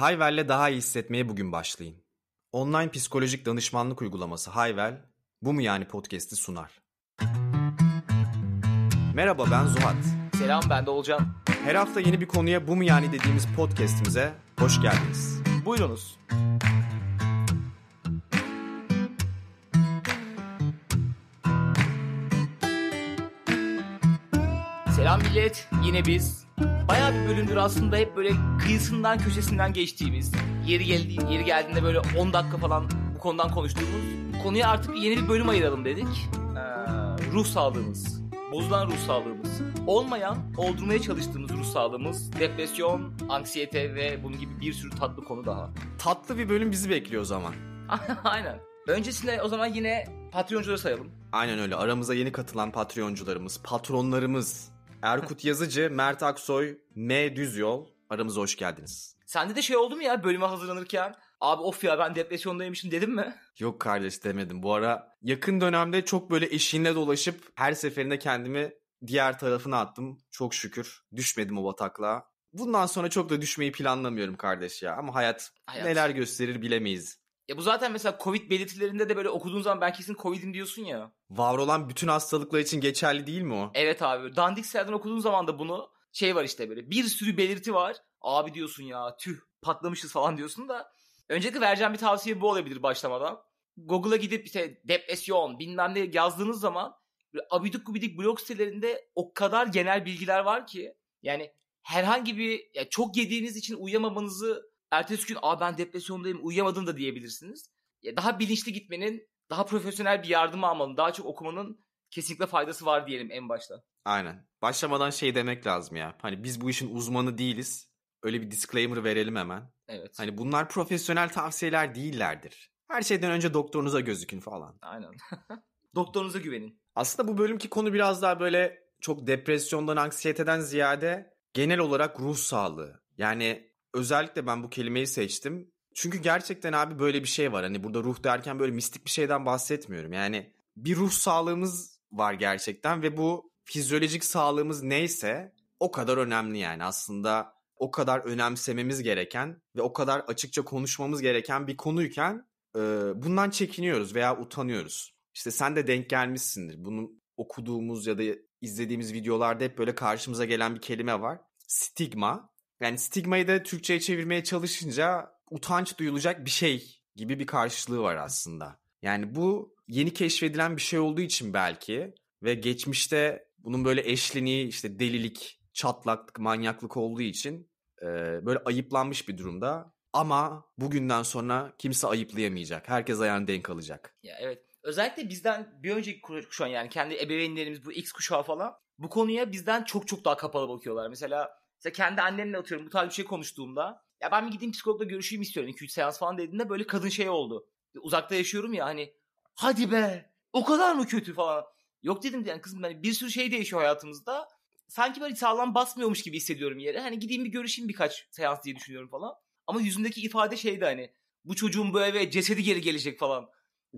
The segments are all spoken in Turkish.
Hayvel'le daha iyi hissetmeye bugün başlayın. Online psikolojik danışmanlık uygulaması Hayvel, bu mu yani podcast'i sunar. Merhaba ben Zuhat. Selam ben de Olcan. Her hafta yeni bir konuya bu mu yani dediğimiz podcast'imize hoş geldiniz. Buyurunuz. Selam millet. Yine biz. Bayağı bir bölümdür aslında hep böyle kıyısından köşesinden geçtiğimiz, yeri geldi yeri geldiğinde böyle 10 dakika falan bu konudan konuştuğumuz konuya artık yeni bir bölüm ayıralım dedik. Ee, ruh sağlığımız, bozulan ruh sağlığımız, olmayan, oldurmaya çalıştığımız ruh sağlığımız, depresyon, anksiyete ve bunun gibi bir sürü tatlı konu daha. Tatlı bir bölüm bizi bekliyor o zaman. Aynen. Öncesinde o zaman yine Patreoncuları sayalım. Aynen öyle. Aramıza yeni katılan Patreoncularımız, patronlarımız Erkut Yazıcı, Mert Aksoy, M Düzyol aramıza hoş geldiniz. Sende de şey oldu mu ya bölüme hazırlanırken? Abi of ya ben depresyondaymışım dedim mi? Yok kardeş demedim. Bu ara yakın dönemde çok böyle eşiğinde dolaşıp her seferinde kendimi diğer tarafına attım. Çok şükür düşmedim o bataklığa. Bundan sonra çok da düşmeyi planlamıyorum kardeş ya. Ama hayat, Hayat. neler gösterir bilemeyiz. Ya bu zaten mesela Covid belirtilerinde de böyle okuduğun zaman ben kesin Covid'im diyorsun ya. Var olan bütün hastalıklar için geçerli değil mi o? Evet abi. Dandik Sel'den okuduğun zaman da bunu şey var işte böyle bir sürü belirti var. Abi diyorsun ya tüh patlamışız falan diyorsun da. Öncelikle vereceğim bir tavsiye bu olabilir başlamadan. Google'a gidip işte depresyon bilmem ne yazdığınız zaman böyle abidik gubidik blog sitelerinde o kadar genel bilgiler var ki. Yani herhangi bir ya çok yediğiniz için uyuyamamanızı ertesi gün Aa, ben depresyondayım uyuyamadım da diyebilirsiniz. Ya daha bilinçli gitmenin daha profesyonel bir yardım almanın daha çok okumanın kesinlikle faydası var diyelim en başta. Aynen. Başlamadan şey demek lazım ya. Hani biz bu işin uzmanı değiliz. Öyle bir disclaimer verelim hemen. Evet. Hani bunlar profesyonel tavsiyeler değillerdir. Her şeyden önce doktorunuza gözükün falan. Aynen. Doktorunuza güvenin. Aslında bu bölümki konu biraz daha böyle çok depresyondan, anksiyeteden ziyade genel olarak ruh sağlığı. Yani özellikle ben bu kelimeyi seçtim. Çünkü gerçekten abi böyle bir şey var. Hani burada ruh derken böyle mistik bir şeyden bahsetmiyorum. Yani bir ruh sağlığımız var gerçekten ve bu fizyolojik sağlığımız neyse o kadar önemli yani. Aslında o kadar önemsememiz gereken ve o kadar açıkça konuşmamız gereken bir konuyken e, bundan çekiniyoruz veya utanıyoruz. İşte sen de denk gelmişsindir. Bunun okuduğumuz ya da izlediğimiz videolarda hep böyle karşımıza gelen bir kelime var. Stigma. Yani stigmayı da Türkçe'ye çevirmeye çalışınca utanç duyulacak bir şey gibi bir karşılığı var aslında. Yani bu yeni keşfedilen bir şey olduğu için belki ve geçmişte bunun böyle eşleniği işte delilik, çatlaklık, manyaklık olduğu için e, böyle ayıplanmış bir durumda. Ama bugünden sonra kimse ayıplayamayacak. Herkes ayağını denk alacak. Ya evet. Özellikle bizden bir önceki kuşan yani kendi ebeveynlerimiz bu X kuşağı falan bu konuya bizden çok çok daha kapalı bakıyorlar. Mesela, mesela kendi annemle atıyorum bu tarz bir şey konuştuğumda ya ben bir gideyim psikologla görüşeyim istiyorum 2-3 seans falan dediğinde böyle kadın şey oldu. Uzakta yaşıyorum ya hani hadi be o kadar mı kötü falan. Yok dedim yani kızım hani bir sürü şey değişiyor hayatımızda. Sanki böyle sağlam basmıyormuş gibi hissediyorum yere. Hani gideyim bir görüşeyim birkaç seans diye düşünüyorum falan. Ama yüzündeki ifade şeydi hani bu çocuğun bu eve cesedi geri gelecek falan.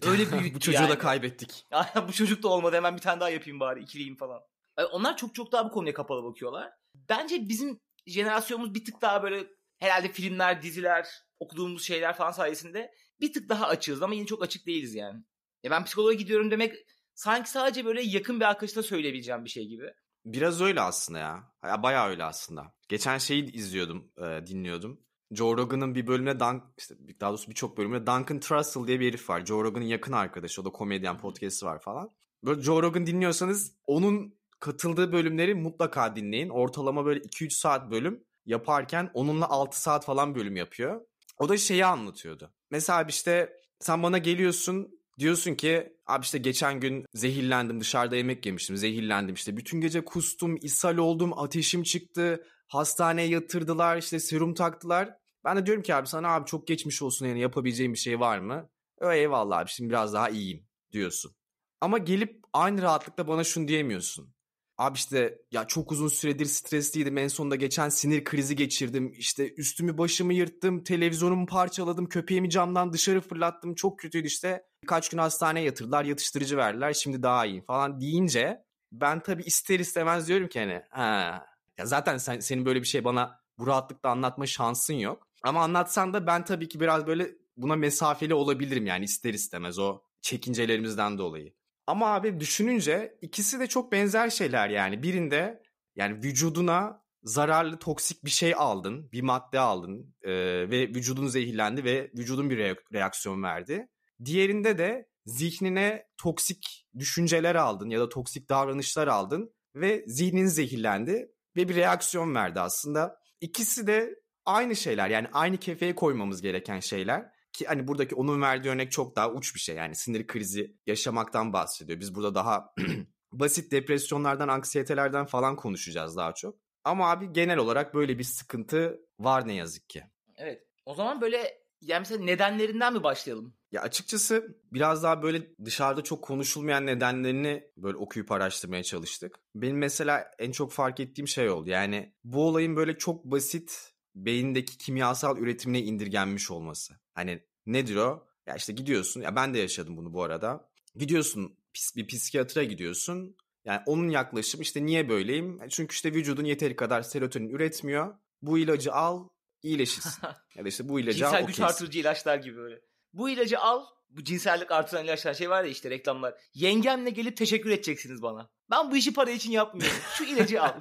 Öyle büyüttü bu çocuğu yani. da kaybettik. bu çocuk da olmadı hemen bir tane daha yapayım bari ikiliyim falan. Yani onlar çok çok daha bu konuya kapalı bakıyorlar. Bence bizim jenerasyonumuz bir tık daha böyle herhalde filmler, diziler, okuduğumuz şeyler falan sayesinde bir tık daha açığız ama yine çok açık değiliz yani. Ya ben psikoloğa gidiyorum demek sanki sadece böyle yakın bir arkadaşla söyleyebileceğim bir şey gibi. Biraz öyle aslında ya. ya bayağı öyle aslında. Geçen şeyi izliyordum, e, dinliyordum. Joe Rogan'ın bir bölümüne, Dun işte daha doğrusu birçok bölümüne Duncan Trussell diye bir herif var. Joe Rogan'ın yakın arkadaşı. O da komedyen podcast'i var falan. Böyle Joe Rogan dinliyorsanız onun katıldığı bölümleri mutlaka dinleyin. Ortalama böyle 2-3 saat bölüm yaparken onunla 6 saat falan bölüm yapıyor. O da şeyi anlatıyordu. Mesela işte sen bana geliyorsun diyorsun ki abi işte geçen gün zehirlendim dışarıda yemek yemiştim zehirlendim işte bütün gece kustum ishal oldum ateşim çıktı hastaneye yatırdılar işte serum taktılar. Ben de diyorum ki abi sana abi çok geçmiş olsun yani yapabileceğim bir şey var mı? Öyle eyvallah abi şimdi biraz daha iyiyim diyorsun. Ama gelip aynı rahatlıkla bana şunu diyemiyorsun. Abi işte ya çok uzun süredir stresliydim en sonunda geçen sinir krizi geçirdim. İşte üstümü başımı yırttım, televizyonumu parçaladım, köpeğimi camdan dışarı fırlattım. Çok kötüydü işte. Birkaç gün hastaneye yatırdılar, yatıştırıcı verdiler. Şimdi daha iyiyim falan deyince ben tabii ister istemez diyorum ki hani ha ya zaten sen, senin böyle bir şey bana bu rahatlıkla anlatma şansın yok. Ama anlatsan da ben tabii ki biraz böyle buna mesafeli olabilirim yani ister istemez o çekincelerimizden dolayı. Ama abi düşününce ikisi de çok benzer şeyler yani. Birinde yani vücuduna zararlı toksik bir şey aldın, bir madde aldın e, ve vücudun zehirlendi ve vücudun bir re- reaksiyon verdi. Diğerinde de zihnine toksik düşünceler aldın ya da toksik davranışlar aldın ve zihnin zehirlendi ve bir reaksiyon verdi aslında. İkisi de aynı şeyler yani aynı kefeye koymamız gereken şeyler. Ki hani buradaki onun verdiği örnek çok daha uç bir şey yani sinir krizi yaşamaktan bahsediyor. Biz burada daha basit depresyonlardan, anksiyetelerden falan konuşacağız daha çok. Ama abi genel olarak böyle bir sıkıntı var ne yazık ki. Evet. O zaman böyle yani mesela nedenlerinden mi başlayalım? Ya açıkçası biraz daha böyle dışarıda çok konuşulmayan nedenlerini böyle okuyup araştırmaya çalıştık. Benim mesela en çok fark ettiğim şey oldu. Yani bu olayın böyle çok basit beyindeki kimyasal üretimine indirgenmiş olması. Hani nedir o? Ya işte gidiyorsun. Ya ben de yaşadım bunu bu arada. Gidiyorsun pis bir psikiyatra gidiyorsun. Yani onun yaklaşım işte niye böyleyim? Çünkü işte vücudun yeteri kadar serotonin üretmiyor. Bu ilacı al, iyileşirsin. ya da işte bu ilacı Cinsel al, güç okeysin. artırıcı ilaçlar gibi böyle. Bu ilacı al. Bu cinsellik artıran ilaçlar şey var ya işte reklamlar. Yengemle gelip teşekkür edeceksiniz bana. Ben bu işi para için yapmıyorum. Şu ilacı al.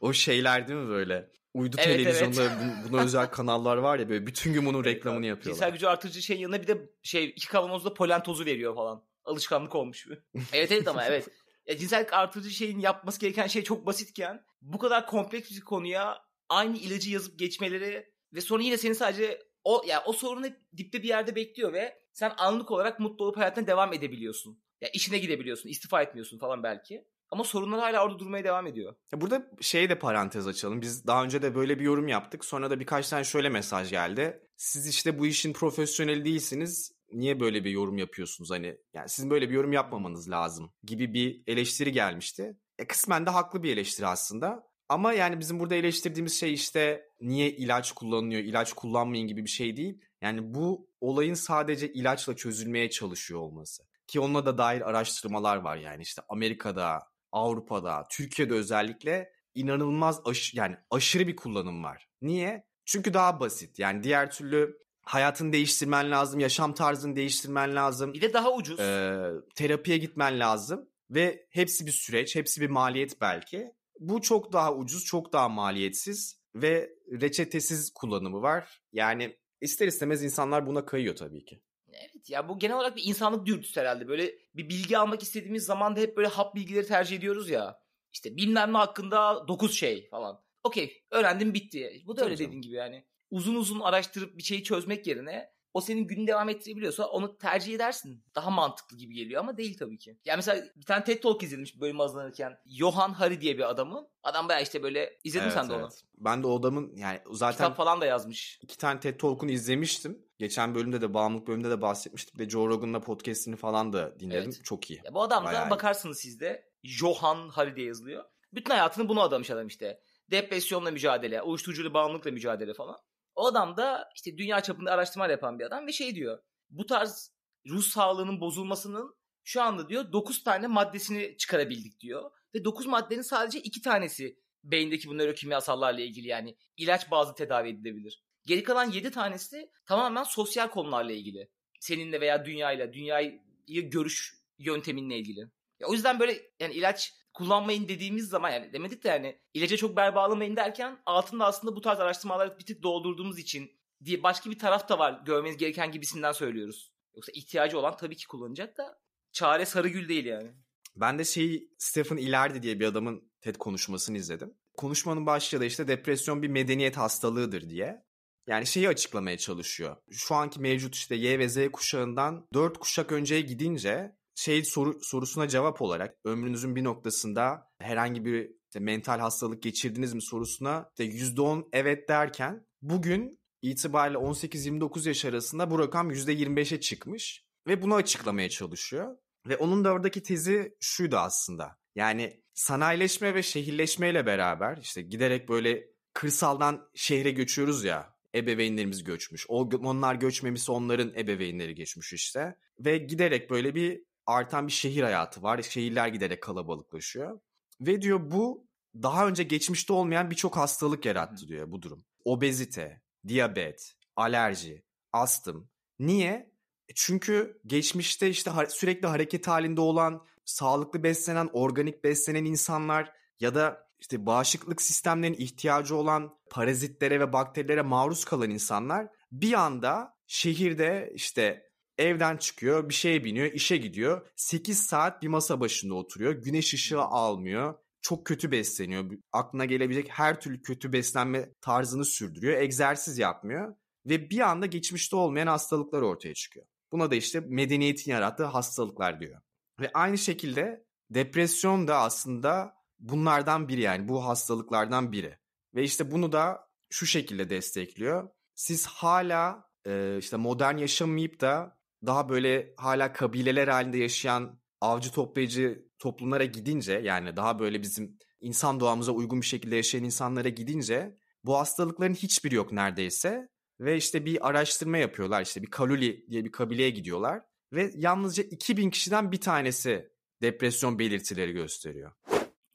O şeyler değil mi böyle? Uydu Evet, televizyonda evet. bun- buna özel kanallar var ya böyle bütün gün bunun reklamını Cinsel yapıyorlar. gücü artırıcı şeyin yanına bir de şey iki kavanozda polen tozu veriyor falan. Alışkanlık olmuş. evet evet ama evet. Ya, cinsellik artırıcı şeyin yapması gereken şey çok basitken bu kadar kompleks bir konuya aynı ilacı yazıp geçmeleri ve sonra yine seni sadece o ya o sorun hep dipte bir yerde bekliyor ve sen anlık olarak mutlu olup hayatına devam edebiliyorsun. Ya işine gidebiliyorsun, istifa etmiyorsun falan belki. Ama sorunlar hala orada durmaya devam ediyor. Burada şeye de parantez açalım. Biz daha önce de böyle bir yorum yaptık. Sonra da birkaç tane şöyle mesaj geldi. Siz işte bu işin profesyoneli değilsiniz. Niye böyle bir yorum yapıyorsunuz hani? Yani sizin böyle bir yorum yapmamanız lazım gibi bir eleştiri gelmişti. E kısmen de haklı bir eleştiri aslında. Ama yani bizim burada eleştirdiğimiz şey işte niye ilaç kullanılıyor, ilaç kullanmayın gibi bir şey değil. Yani bu olayın sadece ilaçla çözülmeye çalışıyor olması. Ki onunla da dair araştırmalar var yani işte Amerika'da, Avrupa'da, Türkiye'de özellikle inanılmaz aş yani aşırı bir kullanım var. Niye? Çünkü daha basit. Yani diğer türlü hayatını değiştirmen lazım, yaşam tarzını değiştirmen lazım. Bir de daha ucuz. Ee, terapiye gitmen lazım ve hepsi bir süreç, hepsi bir maliyet belki. Bu çok daha ucuz, çok daha maliyetsiz ve reçetesiz kullanımı var. Yani ister istemez insanlar buna kayıyor tabii ki. Evet ya bu genel olarak bir insanlık dürtüsü herhalde. Böyle bir bilgi almak istediğimiz zaman da hep böyle hap bilgileri tercih ediyoruz ya. İşte bilmem ne hakkında 9 şey falan. Okey öğrendim bitti. Bu da Tabii öyle canım. dediğin gibi yani. Uzun uzun araştırıp bir şeyi çözmek yerine o senin günü devam ettirebiliyorsa onu tercih edersin. Daha mantıklı gibi geliyor ama değil tabii ki. Yani mesela bir tane TED Talk izlemiş bölüm hazırlanırken. Johan Hari diye bir adamın. Adam bayağı işte böyle izledin Evet, sen de onu. evet. Ben de o adamın yani zaten Kitap falan da yazmış. iki tane TED Talk'unu izlemiştim. Geçen bölümde de bağımlılık bölümünde de bahsetmiştim. Bir de Joe Rogan'la podcast'ini falan da dinledim. Evet. Çok iyi. Ya bu adam da bakarsınız siz de Johan Hari diye yazılıyor. Bütün hayatını buna adamış adam işte. Depresyonla mücadele, uyuşturucuyla bağımlılıkla mücadele falan. O adam da işte dünya çapında araştırmalar yapan bir adam ve şey diyor. Bu tarz ruh sağlığının bozulmasının şu anda diyor 9 tane maddesini çıkarabildik diyor. Ve 9 maddenin sadece 2 tanesi beyindeki bu nörokimyasallarla ilgili yani ilaç bazı tedavi edilebilir. Geri kalan 7 tanesi tamamen sosyal konularla ilgili. Seninle veya dünyayla, dünyayı görüş yönteminle ilgili. Ya o yüzden böyle yani ilaç kullanmayın dediğimiz zaman yani demedik de yani ilaca çok bel bağlamayın derken altında aslında bu tarz araştırmaları bir tık doldurduğumuz için diye başka bir taraf da var görmeniz gereken gibisinden söylüyoruz. Yoksa ihtiyacı olan tabii ki kullanacak da çare sarıgül değil yani. Ben de şeyi Stephen Ilardi diye bir adamın TED konuşmasını izledim. Konuşmanın başlığı da işte depresyon bir medeniyet hastalığıdır diye. Yani şeyi açıklamaya çalışıyor. Şu anki mevcut işte Y ve Z kuşağından 4 kuşak önceye gidince şey soru, sorusuna cevap olarak ömrünüzün bir noktasında herhangi bir işte mental hastalık geçirdiniz mi sorusuna işte %10 evet derken bugün itibariyle 18-29 yaş arasında bu rakam %25'e çıkmış ve bunu açıklamaya çalışıyor. Ve onun da oradaki tezi şuydu aslında. Yani sanayileşme ve şehirleşmeyle beraber işte giderek böyle kırsaldan şehre göçüyoruz ya. Ebeveynlerimiz göçmüş. O, onlar göçmemişse onların ebeveynleri geçmiş işte. Ve giderek böyle bir artan bir şehir hayatı var. Şehirler giderek kalabalıklaşıyor. Ve diyor bu daha önce geçmişte olmayan birçok hastalık yarattı diyor bu durum. obezite, diyabet, alerji, astım. Niye? E çünkü geçmişte işte sürekli hareket halinde olan, sağlıklı beslenen, organik beslenen insanlar ya da işte bağışıklık sistemlerinin ihtiyacı olan parazitlere ve bakterilere maruz kalan insanlar bir anda şehirde işte evden çıkıyor, bir şeye biniyor, işe gidiyor. 8 saat bir masa başında oturuyor. Güneş ışığı almıyor. Çok kötü besleniyor. Aklına gelebilecek her türlü kötü beslenme tarzını sürdürüyor. Egzersiz yapmıyor. Ve bir anda geçmişte olmayan hastalıklar ortaya çıkıyor. Buna da işte medeniyetin yarattığı hastalıklar diyor. Ve aynı şekilde depresyon da aslında bunlardan biri yani bu hastalıklardan biri. Ve işte bunu da şu şekilde destekliyor. Siz hala işte modern yaşamayıp da daha böyle hala kabileler halinde yaşayan avcı toplayıcı toplumlara gidince yani daha böyle bizim insan doğamıza uygun bir şekilde yaşayan insanlara gidince bu hastalıkların hiçbiri yok neredeyse. Ve işte bir araştırma yapıyorlar işte bir Kaluli diye bir kabileye gidiyorlar. Ve yalnızca 2000 kişiden bir tanesi depresyon belirtileri gösteriyor.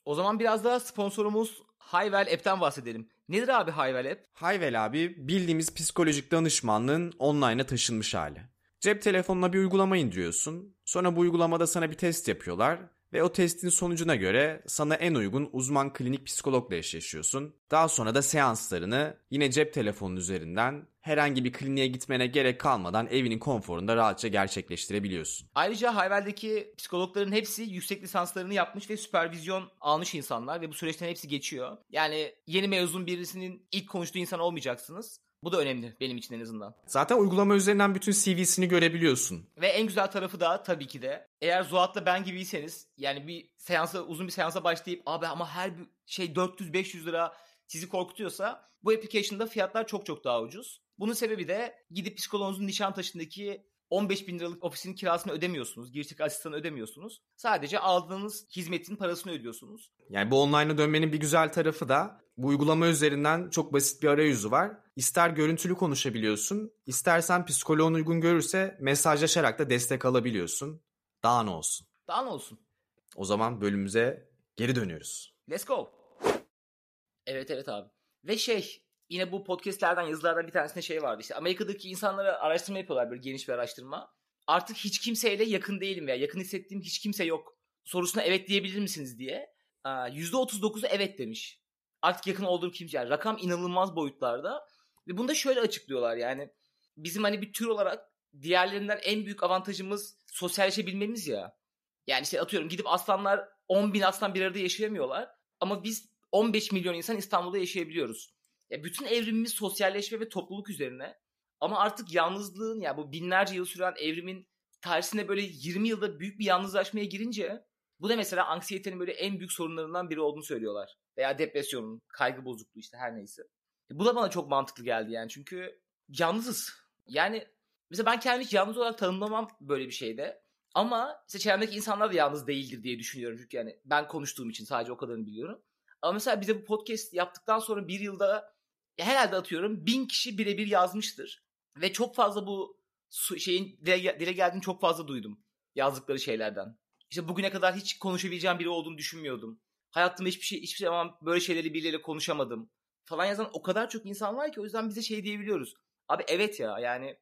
O zaman biraz daha sponsorumuz Hayvel App'ten bahsedelim. Nedir abi Hayvel App? Hayvel abi bildiğimiz psikolojik danışmanlığın online'a taşınmış hali. Cep telefonuna bir uygulama indiriyorsun. Sonra bu uygulamada sana bir test yapıyorlar ve o testin sonucuna göre sana en uygun uzman klinik psikologla eşleşiyorsun. Daha sonra da seanslarını yine cep telefonun üzerinden herhangi bir kliniğe gitmene gerek kalmadan evinin konforunda rahatça gerçekleştirebiliyorsun. Ayrıca Hayvel'deki psikologların hepsi yüksek lisanslarını yapmış ve süpervizyon almış insanlar ve bu süreçten hepsi geçiyor. Yani yeni mezun birisinin ilk konuştuğu insan olmayacaksınız. Bu da önemli benim için en azından. Zaten uygulama üzerinden bütün CV'sini görebiliyorsun. Ve en güzel tarafı da tabii ki de eğer Zuhat'la ben gibiyseniz yani bir seansa uzun bir seansa başlayıp abi ama her bir şey 400-500 lira sizi korkutuyorsa bu application'da fiyatlar çok çok daha ucuz. Bunun sebebi de gidip psikoloğunuzun Nişantaşı'ndaki 15 bin liralık ofisin kirasını ödemiyorsunuz. Girişlik asistanı ödemiyorsunuz. Sadece aldığınız hizmetin parasını ödüyorsunuz. Yani bu online'a dönmenin bir güzel tarafı da bu uygulama üzerinden çok basit bir arayüzü var. İster görüntülü konuşabiliyorsun, istersen psikoloğun uygun görürse mesajlaşarak da destek alabiliyorsun. Daha ne olsun? Daha ne olsun? O zaman bölümümüze geri dönüyoruz. Let's go. Evet evet abi. Ve şey yine bu podcastlerden yazılardan bir tanesinde şey vardı işte Amerika'daki insanlara araştırma yapıyorlar böyle geniş bir araştırma. Artık hiç kimseyle yakın değilim veya yakın hissettiğim hiç kimse yok sorusuna evet diyebilir misiniz diye. %39'u evet demiş. Artık yakın olduğum kimse yani rakam inanılmaz boyutlarda ve bunu da şöyle açıklıyorlar yani bizim hani bir tür olarak diğerlerinden en büyük avantajımız sosyalleşebilmemiz ya. Yani işte atıyorum gidip aslanlar 10 bin aslan bir arada yaşayamıyorlar ama biz 15 milyon insan İstanbul'da yaşayabiliyoruz. Ya bütün evrimimiz sosyalleşme ve topluluk üzerine. Ama artık yalnızlığın ya bu binlerce yıl süren evrimin tersine böyle 20 yılda büyük bir yalnızlaşmaya girince bu da mesela anksiyetenin böyle en büyük sorunlarından biri olduğunu söylüyorlar. Veya depresyonun, kaygı bozukluğu işte her neyse. E bu da bana çok mantıklı geldi yani çünkü yalnızız. Yani mesela ben kendimi yalnız olarak tanımlamam böyle bir şeyde. Ama işte çevremdeki insanlar da yalnız değildir diye düşünüyorum. Çünkü yani ben konuştuğum için sadece o kadarını biliyorum. Ama mesela bize bu podcast yaptıktan sonra bir yılda herhalde atıyorum bin kişi birebir yazmıştır. Ve çok fazla bu şeyin dile, dile geldiğini çok fazla duydum. Yazdıkları şeylerden. İşte bugüne kadar hiç konuşabileceğim biri olduğunu düşünmüyordum. Hayatımda hiçbir şey hiçbir zaman böyle şeyleri birileriyle konuşamadım. Falan yazan o kadar çok insan var ki o yüzden bize şey diyebiliyoruz. Abi evet ya yani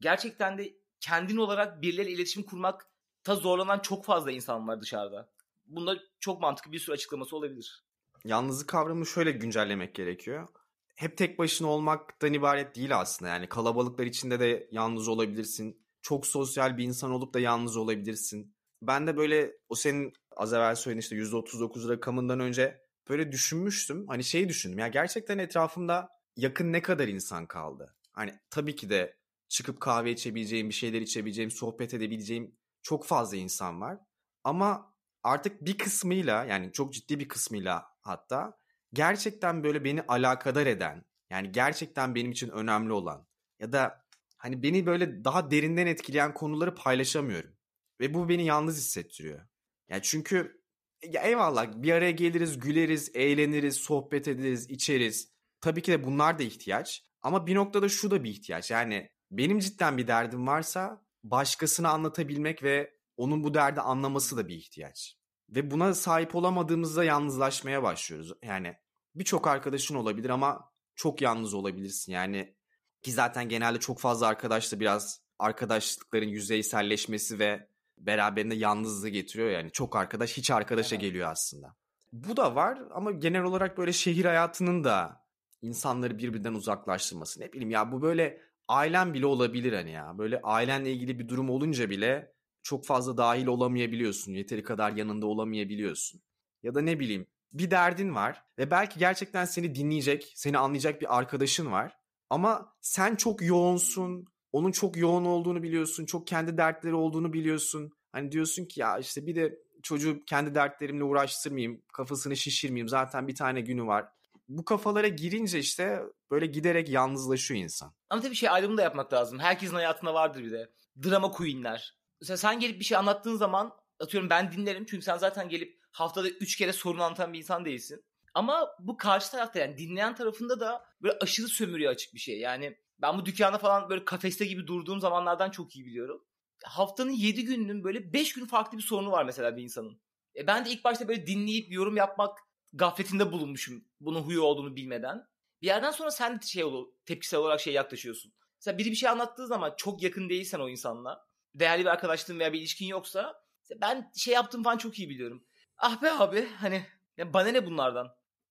gerçekten de kendin olarak birileriyle iletişim kurmak ta zorlanan çok fazla insan var dışarıda. Bunda çok mantıklı bir sürü açıklaması olabilir. Yalnızlık kavramını şöyle güncellemek gerekiyor hep tek başına olmaktan ibaret değil aslında. Yani kalabalıklar içinde de yalnız olabilirsin. Çok sosyal bir insan olup da yalnız olabilirsin. Ben de böyle o senin az evvel söylediğin işte %39 rakamından önce böyle düşünmüştüm. Hani şeyi düşündüm ya gerçekten etrafımda yakın ne kadar insan kaldı? Hani tabii ki de çıkıp kahve içebileceğim, bir şeyler içebileceğim, sohbet edebileceğim çok fazla insan var. Ama artık bir kısmıyla yani çok ciddi bir kısmıyla hatta gerçekten böyle beni alakadar eden yani gerçekten benim için önemli olan ya da hani beni böyle daha derinden etkileyen konuları paylaşamıyorum. Ve bu beni yalnız hissettiriyor. Yani çünkü ya eyvallah bir araya geliriz, güleriz, eğleniriz, sohbet ederiz, içeriz. Tabii ki de bunlar da ihtiyaç. Ama bir noktada şu da bir ihtiyaç. Yani benim cidden bir derdim varsa başkasına anlatabilmek ve onun bu derdi anlaması da bir ihtiyaç. Ve buna sahip olamadığımızda yalnızlaşmaya başlıyoruz. Yani birçok arkadaşın olabilir ama çok yalnız olabilirsin. Yani ki zaten genelde çok fazla arkadaşla biraz arkadaşlıkların yüzeyselleşmesi ve beraberinde yalnızlığı getiriyor yani. Çok arkadaş hiç arkadaşa Evet. geliyor aslında. Bu da var ama genel olarak böyle şehir hayatının da insanları birbirinden uzaklaştırması. Ne bileyim ya bu böyle ailen bile olabilir hani ya. Böyle ailenle ilgili bir durum olunca bile çok fazla dahil olamayabiliyorsun. Yeteri kadar yanında olamayabiliyorsun. Ya da ne bileyim bir derdin var ve belki gerçekten seni dinleyecek, seni anlayacak bir arkadaşın var. Ama sen çok yoğunsun, onun çok yoğun olduğunu biliyorsun, çok kendi dertleri olduğunu biliyorsun. Hani diyorsun ki ya işte bir de çocuğu kendi dertlerimle uğraştırmayayım, kafasını şişirmeyeyim. Zaten bir tane günü var. Bu kafalara girince işte böyle giderek yalnızlaşıyor insan. Ama tabii şey ayrımı da yapmak lazım. Herkesin hayatında vardır bir de. Drama queenler. Mesela sen gelip bir şey anlattığın zaman atıyorum ben dinlerim. Çünkü sen zaten gelip haftada 3 kere sorun anlatan bir insan değilsin. Ama bu karşı tarafta yani dinleyen tarafında da böyle aşırı sömürüye açık bir şey. Yani ben bu dükkanda falan böyle kafeste gibi durduğum zamanlardan çok iyi biliyorum. Haftanın 7 gününün böyle 5 gün farklı bir sorunu var mesela bir insanın. E ben de ilk başta böyle dinleyip yorum yapmak gafletinde bulunmuşum. Bunun huyu olduğunu bilmeden. Bir yerden sonra sen de şey olur, tepkisel olarak şey yaklaşıyorsun. Mesela biri bir şey anlattığı zaman çok yakın değilsen o insanla, değerli bir arkadaşlığın veya bir ilişkin yoksa ben şey yaptığım falan çok iyi biliyorum. Ah be abi hani ya bana ne bunlardan?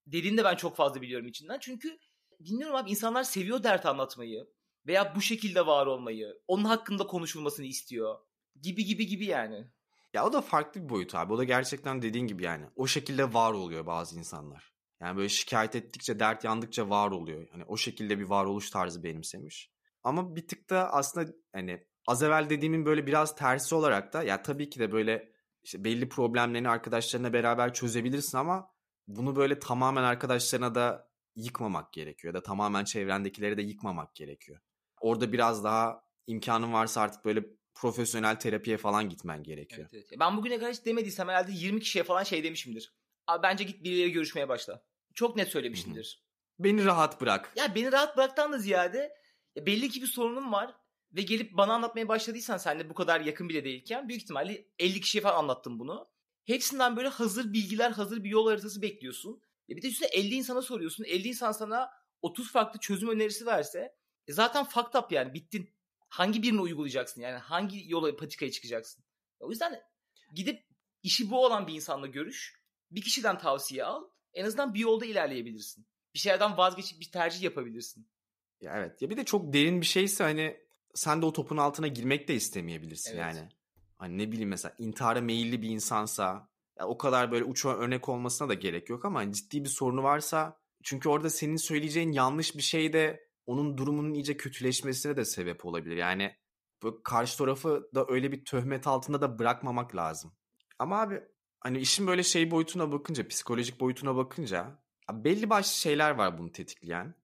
Dediğini de ben çok fazla biliyorum içinden. Çünkü bilmiyorum abi insanlar seviyor dert anlatmayı veya bu şekilde var olmayı, onun hakkında konuşulmasını istiyor. Gibi gibi gibi yani. Ya o da farklı bir boyut abi. O da gerçekten dediğin gibi yani. O şekilde var oluyor bazı insanlar. Yani böyle şikayet ettikçe, dert yandıkça var oluyor. Hani o şekilde bir varoluş tarzı benimsemiş. Ama bir tık da aslında hani az evvel dediğimin böyle biraz tersi olarak da ya tabii ki de böyle işte belli problemlerini arkadaşlarına beraber çözebilirsin ama bunu böyle tamamen arkadaşlarına da yıkmamak gerekiyor ya da tamamen çevrendekileri de yıkmamak gerekiyor. Orada biraz daha imkanın varsa artık böyle profesyonel terapiye falan gitmen gerekiyor. Evet, evet. Ben bugüne kadar hiç demediysem herhalde 20 kişiye falan şey demişimdir. Abi bence git birileriyle görüşmeye başla. Çok net söylemişimdir. Beni rahat bırak. Ya beni rahat bıraktan da ziyade ya belli ki bir sorunum var ve gelip bana anlatmaya başladıysan sen de bu kadar yakın bile değilken büyük ihtimalle 50 kişiye falan anlattım bunu. Hepsinden böyle hazır bilgiler, hazır bir yol haritası bekliyorsun. Ya bir de üstüne 50 insana soruyorsun. 50 insan sana 30 farklı çözüm önerisi verse e zaten fucked up yani bittin. Hangi birini uygulayacaksın yani hangi yola patikaya çıkacaksın? O yüzden gidip işi bu olan bir insanla görüş. Bir kişiden tavsiye al. En azından bir yolda ilerleyebilirsin. Bir şeylerden vazgeçip bir tercih yapabilirsin. Ya evet. Ya bir de çok derin bir şeyse hani sen de o topun altına girmek de istemeyebilirsin Evet. yani. Hani ne bileyim mesela intihara meyilli bir insansa ya o kadar böyle uç örnek olmasına da gerek yok ama hani ciddi bir sorunu varsa çünkü orada senin söyleyeceğin yanlış bir şey de onun durumunun iyice kötüleşmesine de sebep olabilir. Yani bu karşı tarafı da öyle bir töhmet altında da bırakmamak lazım. Ama abi hani işin böyle şey boyutuna bakınca, psikolojik boyutuna bakınca belli başlı şeyler var bunu tetikleyen.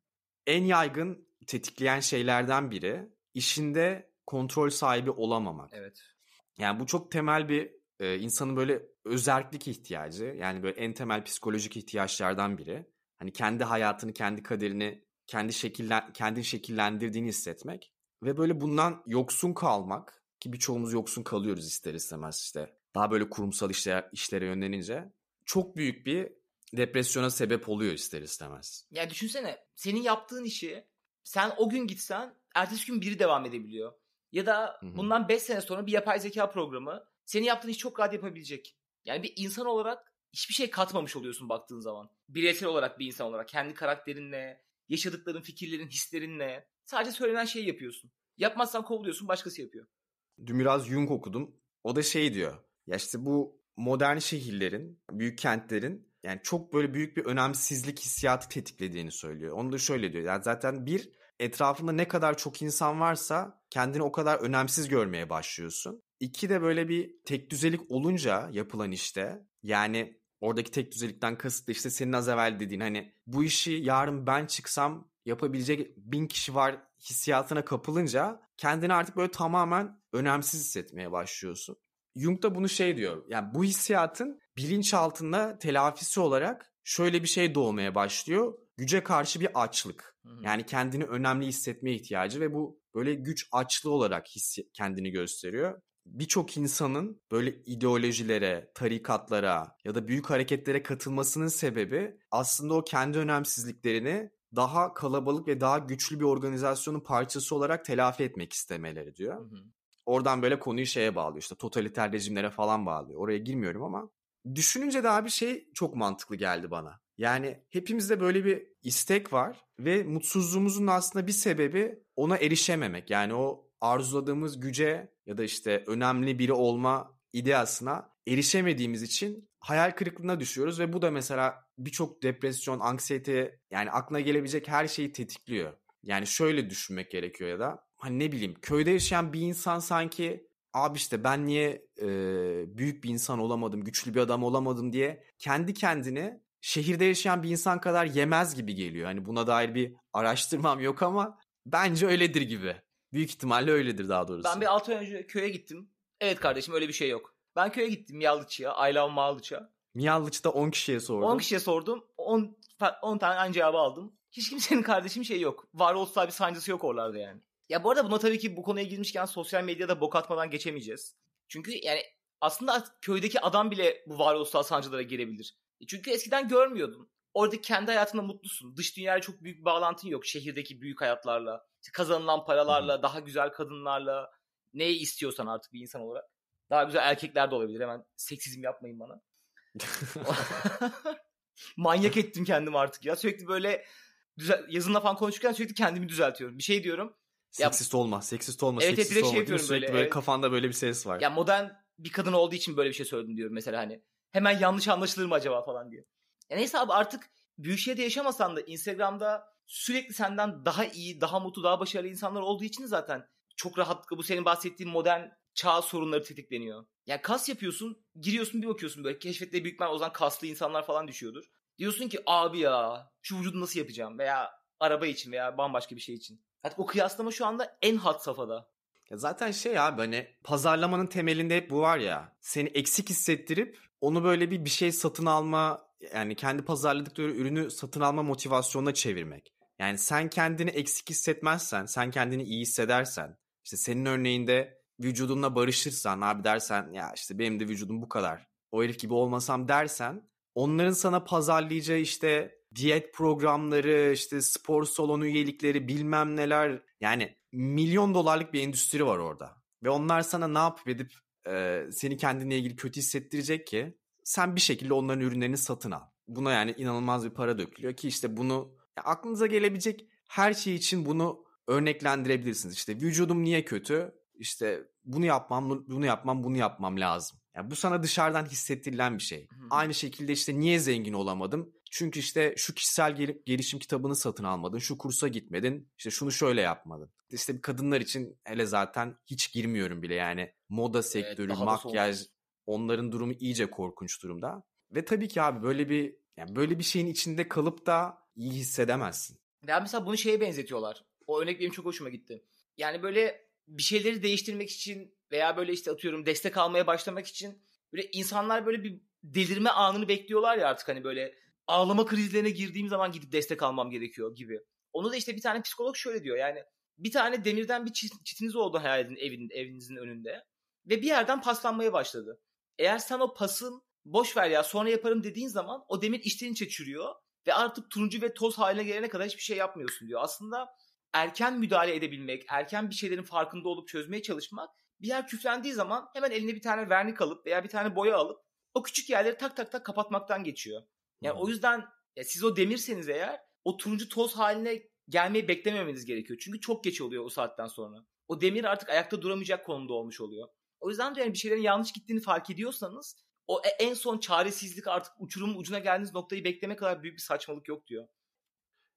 En yaygın tetikleyen şeylerden biri işinde kontrol sahibi olamamak. Evet. Yani bu çok temel bir e, insanın böyle özerklik ihtiyacı. Yani böyle en temel psikolojik ihtiyaçlardan biri. Hani kendi hayatını, kendi kaderini kendi şekillen kendi şekillendirdiğini hissetmek ve böyle bundan yoksun kalmak ki birçoğumuz yoksun kalıyoruz ister istemez işte. Daha böyle kurumsal işler, işlere yönlenince çok büyük bir depresyona sebep oluyor ister istemez. Ya düşünsene senin yaptığın işi sen o gün gitsen ertesi gün biri devam edebiliyor. Ya da bundan 5 sene sonra bir yapay zeka programı senin yaptığın işi çok rahat yapabilecek. Yani bir insan olarak hiçbir şey katmamış oluyorsun baktığın zaman. Bireysel olarak bir insan olarak kendi karakterinle, yaşadıkların, fikirlerin, hislerinle sadece söylenen şeyi yapıyorsun. Yapmazsan kovuluyorsun başkası yapıyor. Dün biraz Jung okudum. O da şey diyor. Ya işte bu modern şehirlerin, büyük kentlerin yani çok böyle büyük bir önemsizlik hissiyatı tetiklediğini söylüyor. Onu da şöyle diyor. Yani zaten bir etrafında ne kadar çok insan varsa kendini o kadar önemsiz görmeye başlıyorsun. İki de böyle bir tek düzelik olunca yapılan işte yani oradaki tek düzelikten kasıt işte senin az evvel dediğin hani bu işi yarın ben çıksam yapabilecek bin kişi var hissiyatına kapılınca kendini artık böyle tamamen önemsiz hissetmeye başlıyorsun. Jung da bunu şey diyor. Yani bu hissiyatın bilinçaltında telafisi olarak şöyle bir şey doğmaya başlıyor. Güce karşı bir açlık. Yani kendini önemli hissetmeye ihtiyacı ve bu böyle güç açlığı olarak hissi kendini gösteriyor. Birçok insanın böyle ideolojilere, tarikatlara ya da büyük hareketlere katılmasının sebebi aslında o kendi önemsizliklerini daha kalabalık ve daha güçlü bir organizasyonun parçası olarak telafi etmek istemeleri diyor. Hı hı. Oradan böyle konuyu şeye bağlıyor işte totaliter rejimlere falan bağlıyor. Oraya girmiyorum ama düşününce de abi şey çok mantıklı geldi bana. Yani hepimizde böyle bir istek var ve mutsuzluğumuzun aslında bir sebebi ona erişememek. Yani o arzuladığımız güce ya da işte önemli biri olma ideasına erişemediğimiz için hayal kırıklığına düşüyoruz ve bu da mesela birçok depresyon, anksiyete yani aklına gelebilecek her şeyi tetikliyor. Yani şöyle düşünmek gerekiyor ya da hani ne bileyim köyde yaşayan bir insan sanki abi işte ben niye e, büyük bir insan olamadım, güçlü bir adam olamadım diye kendi kendini şehirde yaşayan bir insan kadar yemez gibi geliyor. Hani buna dair bir araştırmam yok ama bence öyledir gibi. Büyük ihtimalle öyledir daha doğrusu. Ben bir 6 ay önce köye gittim. Evet kardeşim öyle bir şey yok. Ben köye gittim Miyallıç'a, Aylan Mağlıç'a. Miyallıç'ta 10 kişiye sordum. 10 kişiye sordum. 10, 10 tane aynı cevabı aldım. Hiç kimsenin kardeşim şey yok. Varoluşsal bir sancısı yok oralarda yani. Ya bu arada buna tabii ki bu konuya girmişken sosyal medyada bok atmadan geçemeyeceğiz. Çünkü yani aslında köydeki adam bile bu varoluşsal sancılara girebilir. E çünkü eskiden görmüyordun. Orada kendi hayatında mutlusun. Dış dünyayla çok büyük bir bağlantın yok şehirdeki büyük hayatlarla. İşte kazanılan paralarla, daha güzel kadınlarla. Neyi istiyorsan artık bir insan olarak. Daha güzel erkekler de olabilir. Hemen seksizm yapmayın bana. Manyak ettim kendim artık ya. Sürekli böyle düzel, yazınla falan konuşurken sürekli kendimi düzeltiyorum. Bir şey diyorum. Seksist ya, olma, seksist olma, evet, seksist evet, olma. Şey yapıyorum sürekli böyle, böyle evet. kafanda böyle bir ses var. Ya modern bir kadın olduğu için böyle bir şey söyledim diyorum mesela hani. Hemen yanlış anlaşılır mı acaba falan diye. Ya neyse abi artık büyük şehirde yaşamasan da Instagram'da sürekli senden daha iyi, daha mutlu, daha başarılı insanlar olduğu için zaten çok rahatlıkla bu senin bahsettiğin modern çağ sorunları tetikleniyor. Yani kas yapıyorsun, giriyorsun bir bakıyorsun böyle keşfette büyük o zaman kaslı insanlar falan düşüyordur. Diyorsun ki abi ya şu vücudu nasıl yapacağım veya araba için veya bambaşka bir şey için. Artık o kıyaslama şu anda en hat safhada. Ya zaten şey abi hani pazarlamanın temelinde hep bu var ya. Seni eksik hissettirip onu böyle bir bir şey satın alma yani kendi pazarladıkları ürünü satın alma motivasyonuna çevirmek. Yani sen kendini eksik hissetmezsen, sen kendini iyi hissedersen, işte senin örneğinde vücudunla barışırsan abi dersen ya işte benim de vücudum bu kadar. O herif gibi olmasam dersen onların sana pazarlayacağı işte diyet programları, işte spor salonu üyelikleri bilmem neler yani milyon dolarlık bir endüstri var orada. Ve onlar sana ne yapıp edip e, seni kendine ilgili kötü hissettirecek ki sen bir şekilde onların ürünlerini satın al. Buna yani inanılmaz bir para dökülüyor ki işte bunu ya aklınıza gelebilecek her şey için bunu örneklendirebilirsiniz. İşte vücudum niye kötü? İşte bunu yapmam, bunu yapmam, bunu yapmam lazım. Yani bu sana dışarıdan hissettirilen bir şey. Hı. Aynı şekilde işte niye zengin olamadım? Çünkü işte şu kişisel gel- gelişim kitabını satın almadın, şu kursa gitmedin, işte şunu şöyle yapmadın. İşte kadınlar için hele zaten hiç girmiyorum bile yani moda sektörü, evet, makyaj onların durumu iyice korkunç durumda. Ve tabii ki abi böyle bir yani böyle bir şeyin içinde kalıp da iyi hissedemezsin. Ya mesela bunu şeye benzetiyorlar. O örnek benim çok hoşuma gitti. Yani böyle bir şeyleri değiştirmek için veya böyle işte atıyorum destek almaya başlamak için böyle insanlar böyle bir delirme anını bekliyorlar ya artık hani böyle ağlama krizlerine girdiğim zaman gidip destek almam gerekiyor gibi. Onu da işte bir tane psikolog şöyle diyor yani bir tane demirden bir çitiniz oldu hayal edin evin, evinizin önünde ve bir yerden paslanmaya başladı. Eğer sen o pasın boş ver ya sonra yaparım dediğin zaman o demir içten içe çürüyor ve artık turuncu ve toz haline gelene kadar hiçbir şey yapmıyorsun diyor. Aslında erken müdahale edebilmek, erken bir şeylerin farkında olup çözmeye çalışmak bir yer küflendiği zaman hemen eline bir tane vernik alıp veya bir tane boya alıp o küçük yerleri tak tak tak kapatmaktan geçiyor. Yani hmm. o yüzden ya siz o demirseniz eğer o turuncu toz haline gelmeyi beklememeniz gerekiyor. Çünkü çok geç oluyor o saatten sonra. O demir artık ayakta duramayacak konumda olmuş oluyor. O yüzden de yani bir şeylerin yanlış gittiğini fark ediyorsanız o e, en son çaresizlik artık uçurumun ucuna geldiğiniz noktayı bekleme kadar büyük bir saçmalık yok diyor.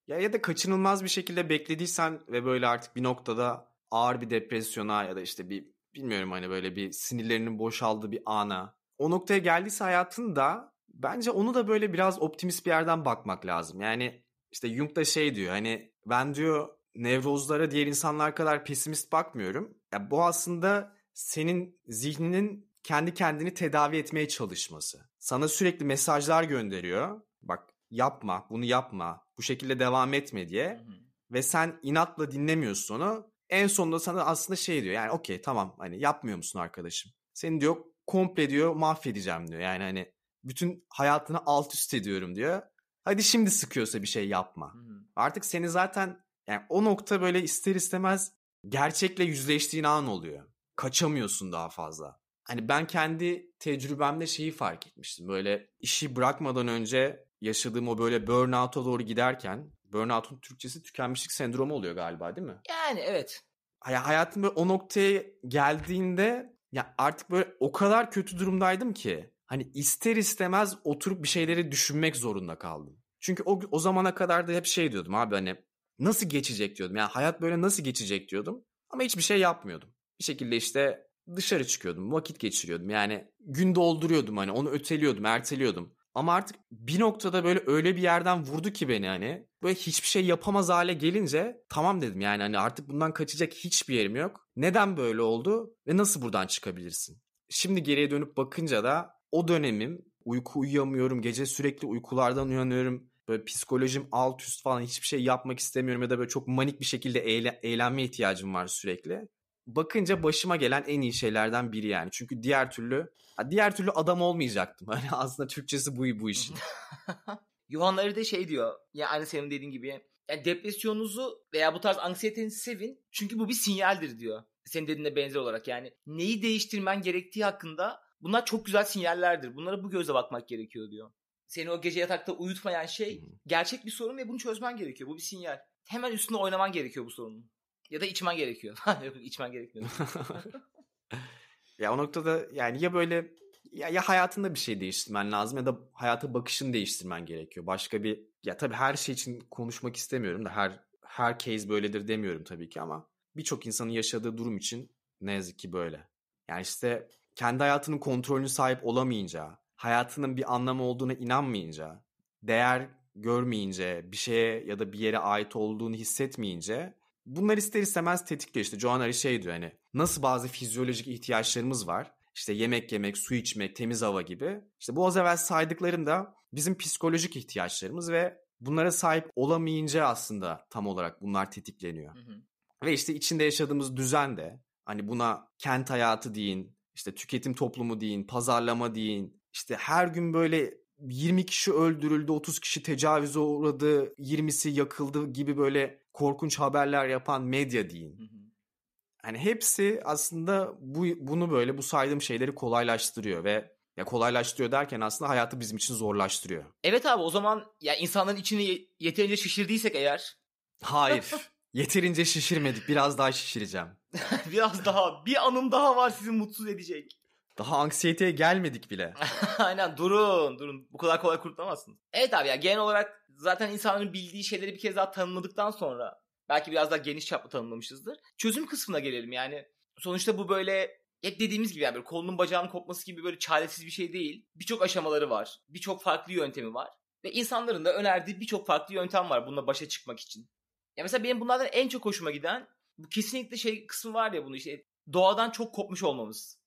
Ya ya da kaçınılmaz bir şekilde beklediysen ve böyle artık bir noktada ağır bir depresyona ya da işte bir bilmiyorum hani böyle bir sinirlerinin boşaldığı bir ana. O noktaya geldiyse hayatında bence onu da böyle biraz optimist bir yerden bakmak lazım. Yani işte Jung da şey diyor hani ben diyor nevrozlara diğer insanlar kadar pesimist bakmıyorum. Ya bu aslında senin zihninin kendi kendini tedavi etmeye çalışması. Sana sürekli mesajlar gönderiyor. Bak yapma, bunu yapma, bu şekilde devam etme diye. Hı hı. Ve sen inatla dinlemiyorsun onu. En sonunda sana aslında şey diyor. Yani okey tamam hani yapmıyor musun arkadaşım? Seni diyor komple diyor mahvedeceğim diyor. Yani hani bütün hayatını alt üst ediyorum diyor. Hadi şimdi sıkıyorsa bir şey yapma. Hı. Artık seni zaten yani o nokta böyle ister istemez gerçekle yüzleştiğin an oluyor. Kaçamıyorsun daha fazla. Hani ben kendi tecrübemde şeyi fark etmiştim. Böyle işi bırakmadan önce yaşadığım o böyle burnout'a doğru giderken burnout'un Türkçesi tükenmişlik sendromu oluyor galiba değil mi? Yani evet. Hay- Hayatım böyle o noktaya geldiğinde ya artık böyle o kadar kötü durumdaydım ki hani ister istemez oturup bir şeyleri düşünmek zorunda kaldım. Çünkü o, o zamana kadar da hep şey diyordum abi hani nasıl geçecek diyordum. Yani hayat böyle nasıl geçecek diyordum ama hiçbir şey yapmıyordum. Bir şekilde işte dışarı çıkıyordum, vakit geçiriyordum. Yani gün dolduruyordum hani onu öteliyordum, erteliyordum. Ama artık bir noktada böyle öyle bir yerden vurdu ki beni hani. Böyle hiçbir şey yapamaz hale gelince tamam dedim yani hani artık bundan kaçacak hiçbir yerim yok. Neden böyle oldu ve nasıl buradan çıkabilirsin? Şimdi geriye dönüp bakınca da o dönemim uyku uyuyamıyorum, gece sürekli uykulardan uyanıyorum. Böyle psikolojim alt üst falan hiçbir şey yapmak istemiyorum ya da böyle çok manik bir şekilde eğle- eğlenme ihtiyacım var sürekli. Bakınca başıma gelen en iyi şeylerden biri yani. Çünkü diğer türlü diğer türlü adam olmayacaktım. Hani aslında Türkçesi bu bu işin. Yuhanları da şey diyor. Ya aynı senin dediğin gibi. Yani depresyonunuzu veya bu tarz anksiyetenizi sevin. Çünkü bu bir sinyaldir diyor. Senin dediğine benzer olarak yani. Neyi değiştirmen gerektiği hakkında bunlar çok güzel sinyallerdir. Bunlara bu gözle bakmak gerekiyor diyor. Seni o gece yatakta uyutmayan şey gerçek bir sorun ve bunu çözmen gerekiyor. Bu bir sinyal. Hemen üstüne oynaman gerekiyor bu sorunun. Ya da içmen gerekiyor. İçmen gerekmiyor. ya o noktada yani ya böyle ya, ya hayatında bir şey değiştirmen lazım ya da hayata bakışını değiştirmen gerekiyor. Başka bir ya tabii her şey için konuşmak istemiyorum da her her case böyledir demiyorum tabii ki ama birçok insanın yaşadığı durum için ne yazık ki böyle. Yani işte kendi hayatının kontrolünü sahip olamayınca, hayatının bir anlamı olduğuna inanmayınca, değer görmeyince, bir şeye ya da bir yere ait olduğunu hissetmeyince bunlar ister istemez tetikliyor. İşte Joan Ari şey diyor hani nasıl bazı fizyolojik ihtiyaçlarımız var. İşte yemek yemek, su içmek, temiz hava gibi. İşte bu az evvel saydıklarım da bizim psikolojik ihtiyaçlarımız ve bunlara sahip olamayınca aslında tam olarak bunlar tetikleniyor. Hı hı. Ve işte içinde yaşadığımız düzen de hani buna kent hayatı deyin, işte tüketim toplumu deyin, pazarlama deyin. İşte her gün böyle 20 kişi öldürüldü, 30 kişi tecavüze uğradı, 20'si yakıldı gibi böyle korkunç haberler yapan medya deyin. Hı hı. Hani hepsi aslında bu bunu böyle bu saydığım şeyleri kolaylaştırıyor ve ya kolaylaştırıyor derken aslında hayatı bizim için zorlaştırıyor. Evet abi o zaman ya insanların içini yeterince şişirdiysek eğer. Hayır. Yeterince şişirmedik. Biraz daha şişireceğim. Biraz daha. Bir anım daha var sizi mutsuz edecek. Daha anksiyeteye gelmedik bile. Aynen durun durun. Bu kadar kolay kurtulamazsınız. Evet abi ya genel olarak zaten insanların bildiği şeyleri bir kez daha tanımladıktan sonra belki biraz daha geniş çaplı tanımlamışızdır. Çözüm kısmına gelelim yani. Sonuçta bu böyle hep dediğimiz gibi yani böyle kolunun bacağının kopması gibi böyle çaresiz bir şey değil. Birçok aşamaları var. Birçok farklı yöntemi var. Ve insanların da önerdiği birçok farklı yöntem var bununla başa çıkmak için. Ya mesela benim bunlardan en çok hoşuma giden bu kesinlikle şey kısmı var ya bunu işte doğadan çok kopmuş olmamız.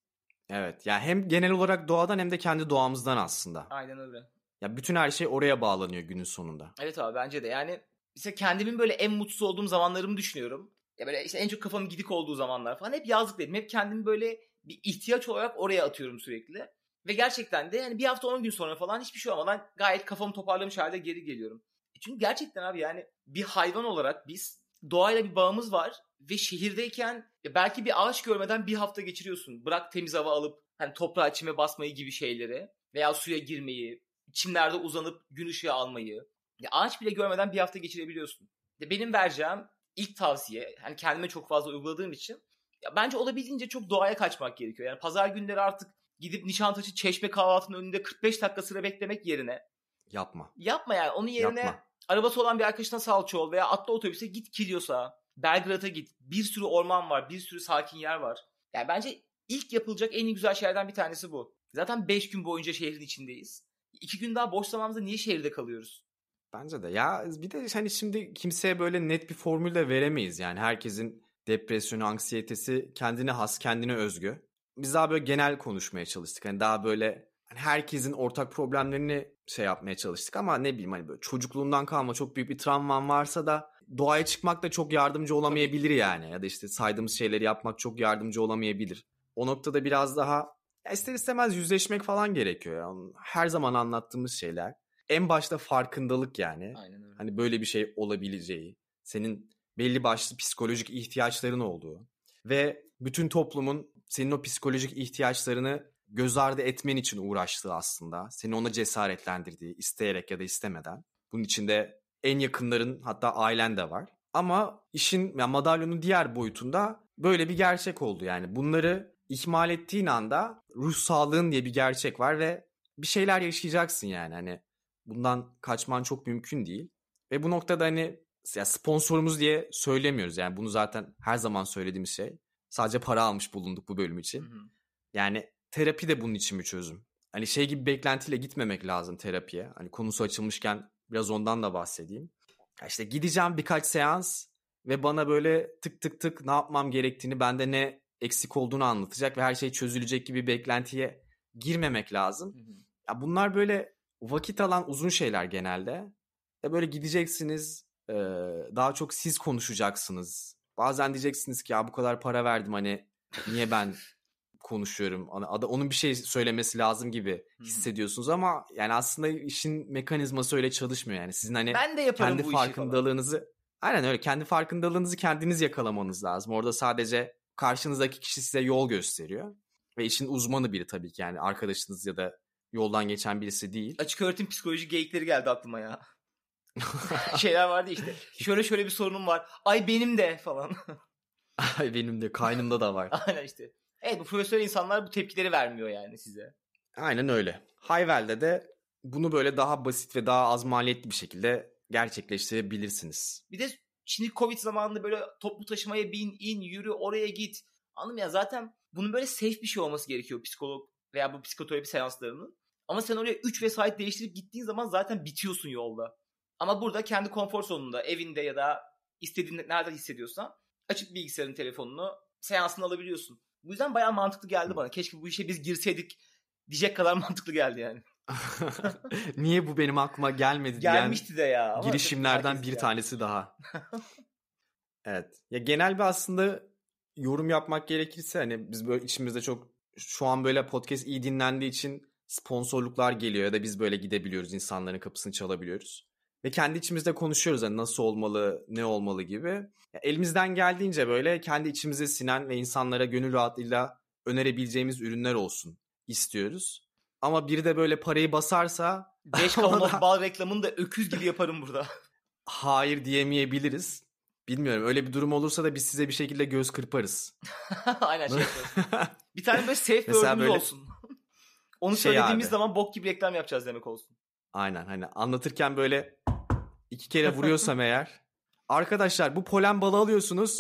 Evet. Ya yani hem genel olarak doğadan hem de kendi doğamızdan aslında. Aynen öyle. Ya bütün her şey oraya bağlanıyor günün sonunda. Evet abi bence de. Yani mesela kendimin böyle en mutsuz olduğum zamanlarımı düşünüyorum. Ya böyle işte en çok kafamın gidik olduğu zamanlar falan hep yazlık dedim. Hep kendimi böyle bir ihtiyaç olarak oraya atıyorum sürekli. Ve gerçekten de yani bir hafta 10 gün sonra falan hiçbir şey olmadan gayet kafamı toparlamış halde geri geliyorum. Çünkü gerçekten abi yani bir hayvan olarak biz doğayla bir bağımız var ve şehirdeyken belki bir ağaç görmeden bir hafta geçiriyorsun. Bırak temiz hava alıp hani toprağa çime basmayı gibi şeyleri veya suya girmeyi, çimlerde uzanıp gün ışığı almayı. Ya ağaç bile görmeden bir hafta geçirebiliyorsun. De benim vereceğim ilk tavsiye hani kendime çok fazla uyguladığım için ya bence olabildiğince çok doğaya kaçmak gerekiyor. Yani pazar günleri artık gidip Nişantaşı Çeşme kahvaltının önünde 45 dakika sıra beklemek yerine yapma. Yapma yani. Onun yerine yapma. Arabası olan bir arkadaşına salça ol veya atla otobüse git Kilyos'a, Belgrad'a git. Bir sürü orman var, bir sürü sakin yer var. Yani bence ilk yapılacak en güzel şeylerden bir tanesi bu. Zaten 5 gün boyunca şehrin içindeyiz. 2 gün daha boş zamanımızda niye şehirde kalıyoruz? Bence de. Ya bir de hani şimdi kimseye böyle net bir formül de veremeyiz. Yani herkesin depresyonu, anksiyetesi kendine has, kendine özgü. Biz daha böyle genel konuşmaya çalıştık. Hani daha böyle hani herkesin ortak problemlerini şey yapmaya çalıştık ama ne bileyim hani böyle çocukluğundan kalma çok büyük bir travman varsa da doğaya çıkmak da çok yardımcı olamayabilir yani. Ya da işte saydığımız şeyleri yapmak çok yardımcı olamayabilir. O noktada biraz daha ister istemez yüzleşmek falan gerekiyor. Yani her zaman anlattığımız şeyler. en başta farkındalık yani. Aynen öyle. Hani böyle bir şey olabileceği, senin belli başlı psikolojik ihtiyaçların olduğu ve bütün toplumun senin o psikolojik ihtiyaçlarını göz ardı etmen için uğraştığı aslında. Seni ona cesaretlendirdiği, isteyerek ya da istemeden. Bunun içinde en yakınların hatta ailen de var. Ama işin yani madalyonun diğer boyutunda böyle bir gerçek oldu yani. Bunları ihmal ettiğin anda ruh sağlığın diye bir gerçek var ve bir şeyler yaşayacaksın yani. Hani bundan kaçman çok mümkün değil. Ve bu noktada hani ya sponsorumuz diye söylemiyoruz. Yani bunu zaten her zaman söylediğimiz şey. Sadece para almış bulunduk bu bölüm için. Hı hı. Yani terapi de bunun için bir çözüm. Hani şey gibi beklentiyle gitmemek lazım terapiye. Hani konusu açılmışken biraz ondan da bahsedeyim. Ya İşte gideceğim birkaç seans ve bana böyle tık tık tık ne yapmam gerektiğini, bende ne eksik olduğunu anlatacak ve her şey çözülecek gibi beklentiye girmemek lazım. Hı hı. Ya bunlar böyle vakit alan uzun şeyler genelde. Ya böyle gideceksiniz, daha çok siz konuşacaksınız. Bazen diyeceksiniz ki ya bu kadar para verdim hani niye ben konuşuyorum. Hani onun bir şey söylemesi lazım gibi hissediyorsunuz ama yani aslında işin mekanizması öyle çalışmıyor yani. Sizin hani Ben de kendi farkındalığınızı aynen öyle kendi farkındalığınızı kendiniz yakalamanız lazım. Orada sadece karşınızdaki kişi size yol gösteriyor ve işin uzmanı biri tabii ki yani arkadaşınız ya da yoldan geçen birisi değil. Açık öğretim psikoloji geyikleri geldi aklıma ya. Şeyler vardı işte. Şöyle şöyle bir sorunum var. Ay benim de falan. Ay benim de kaynımda da var. Aynen işte. Evet bu profesyonel insanlar bu tepkileri vermiyor yani size. Aynen öyle. Hayvel'de de bunu böyle daha basit ve daha az maliyetli bir şekilde gerçekleştirebilirsiniz. Bir de şimdi Covid zamanında böyle toplu taşımaya bin, in, yürü, oraya git. Anladın mı ya? Zaten bunun böyle safe bir şey olması gerekiyor psikolog veya bu psikoterapi seanslarının. Ama sen oraya 3 vesait değiştirip gittiğin zaman zaten bitiyorsun yolda. Ama burada kendi konfor zonunda, evinde ya da istediğin nerede hissediyorsan açıp bilgisayarın telefonunu seansını alabiliyorsun. Bu yüzden bayağı mantıklı geldi bana. Keşke bu işe biz girseydik diyecek kadar mantıklı geldi yani. Niye bu benim aklıma gelmedi diyen Gelmişti de ya. girişimlerden bir ya. tanesi daha. evet. Ya genel bir aslında yorum yapmak gerekirse hani biz böyle içimizde çok şu an böyle podcast iyi dinlendiği için sponsorluklar geliyor ya da biz böyle gidebiliyoruz insanların kapısını çalabiliyoruz. Ve kendi içimizde konuşuyoruz hani nasıl olmalı, ne olmalı gibi. Ya elimizden geldiğince böyle kendi içimize sinen ve insanlara gönül rahatlığıyla önerebileceğimiz ürünler olsun istiyoruz. Ama biri de böyle parayı basarsa 5 Ona kavanoz da- bal reklamını da öküz gibi yaparım burada. hayır diyemeyebiliriz. Bilmiyorum öyle bir durum olursa da biz size bir şekilde göz kırparız. Aynen şey. Bir tane böyle safe word'umuz böyle- olsun. Onu Şey söylediğimiz abi. zaman bok gibi reklam yapacağız demek olsun. Aynen hani anlatırken böyle iki kere vuruyorsam eğer. Arkadaşlar bu polen balı alıyorsunuz.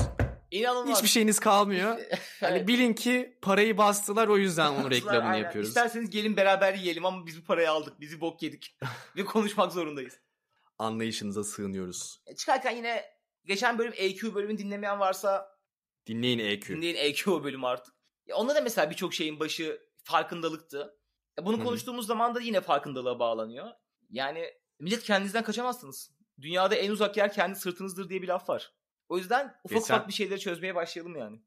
İnanılmaz. Hiçbir şeyiniz kalmıyor. Hani Evet. bilin ki parayı bastılar o yüzden onun reklamını Aynen. yapıyoruz. İsterseniz gelin beraber yiyelim ama biz bu parayı aldık. Bizi bok yedik. Ve konuşmak zorundayız. Anlayışınıza sığınıyoruz. E, Çıkarken yine geçen bölüm EQ bölümünü dinlemeyen varsa Dinleyin EQ. dinleyin EQ bölümü artık. Ya onda da mesela birçok şeyin başı farkındalıktı. Ya bunu Hı hı. konuştuğumuz zaman da yine farkındalığa bağlanıyor. Yani millet kendinizden kaçamazsınız. Dünyada en uzak yer kendi sırtınızdır diye bir laf var. O yüzden ufak Geçen- ufak bir şeyleri çözmeye başlayalım yani.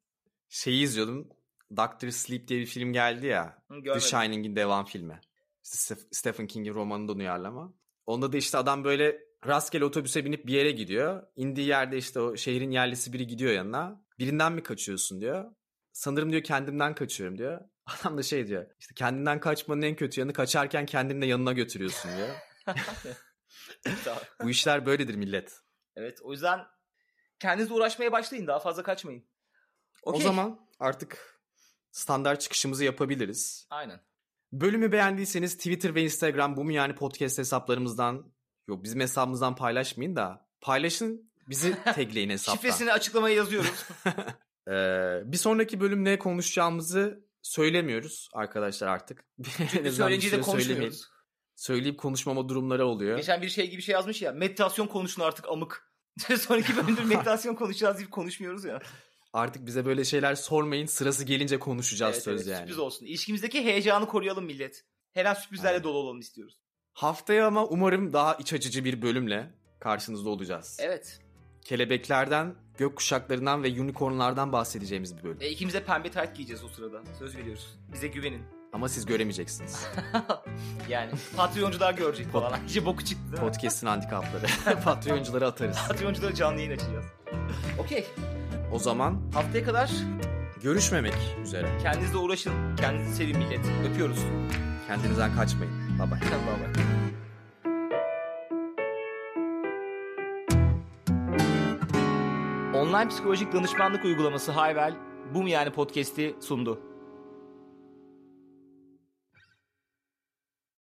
Şeyi izliyordum. Doctor Sleep diye bir film geldi ya. Hı, The görmedim. Shining'in devam filmi. İşte Stephen King'in romanından uyarlama. Onda da işte adam böyle rastgele otobüse binip bir yere gidiyor. İndiği yerde işte o şehrin yerlisi biri gidiyor yanına. Birinden mi kaçıyorsun diyor. Sanırım diyor kendimden kaçıyorum diyor. Adam da şey diyor. İşte kendinden kaçmanın en kötü yanı kaçarken kendini de yanına götürüyorsun diyor. Bu işler böyledir millet. evet o yüzden kendinizle uğraşmaya başlayın. Daha fazla kaçmayın. O Okey. zaman artık standart çıkışımızı yapabiliriz. Aynen. Bölümü beğendiyseniz Twitter ve Instagram bu mu yani podcast hesaplarımızdan yok bizim hesabımızdan paylaşmayın da paylaşın bizi tagleyin hesapta. Şifresini açıklamaya yazıyoruz. Ee, bir sonraki bölüm ne konuşacağımızı söylemiyoruz arkadaşlar artık. Bir Söyleyince de konuşmuyoruz. Söyleyip konuşmama durumları oluyor. Geçen bir şey gibi şey yazmış ya. Meditasyon konuşun artık amık. Sonraki bölümde meditasyon konuşacağız deyip konuşmuyoruz ya. Artık bize böyle şeyler sormayın sırası gelince konuşacağız Evet, söz evet, yani. Sürpriz olsun. İlişkimizdeki heyecanı koruyalım millet. Her an sürprizlerle Aynen. dolu olalım istiyoruz. Haftaya ama umarım daha iç açıcı bir bölümle karşınızda olacağız. Evet. kelebeklerden, gökkuşaklarından ve unicornlardan bahsedeceğimiz bir bölüm. E, ikimiz de pembe tayt giyeceğiz o sırada. Söz veriyoruz. Bize güvenin. Ama siz göremeyeceksiniz. Yani Patreoncular görecek falan. İyice boku çıktı? Podcast'in handikapları. Patreoncuları atarız. Patreonculara canlı yayın açacağız. Okey. O zaman Haftaya kadar görüşmemek üzere. kendinizle uğraşın. Kendinizi sevin millet. Öpüyoruz. Kendinizden kaçmayın. Bye bye. Bye bye. Online psikolojik danışmanlık uygulaması Hayvel, bu mu yani podcast'i sundu.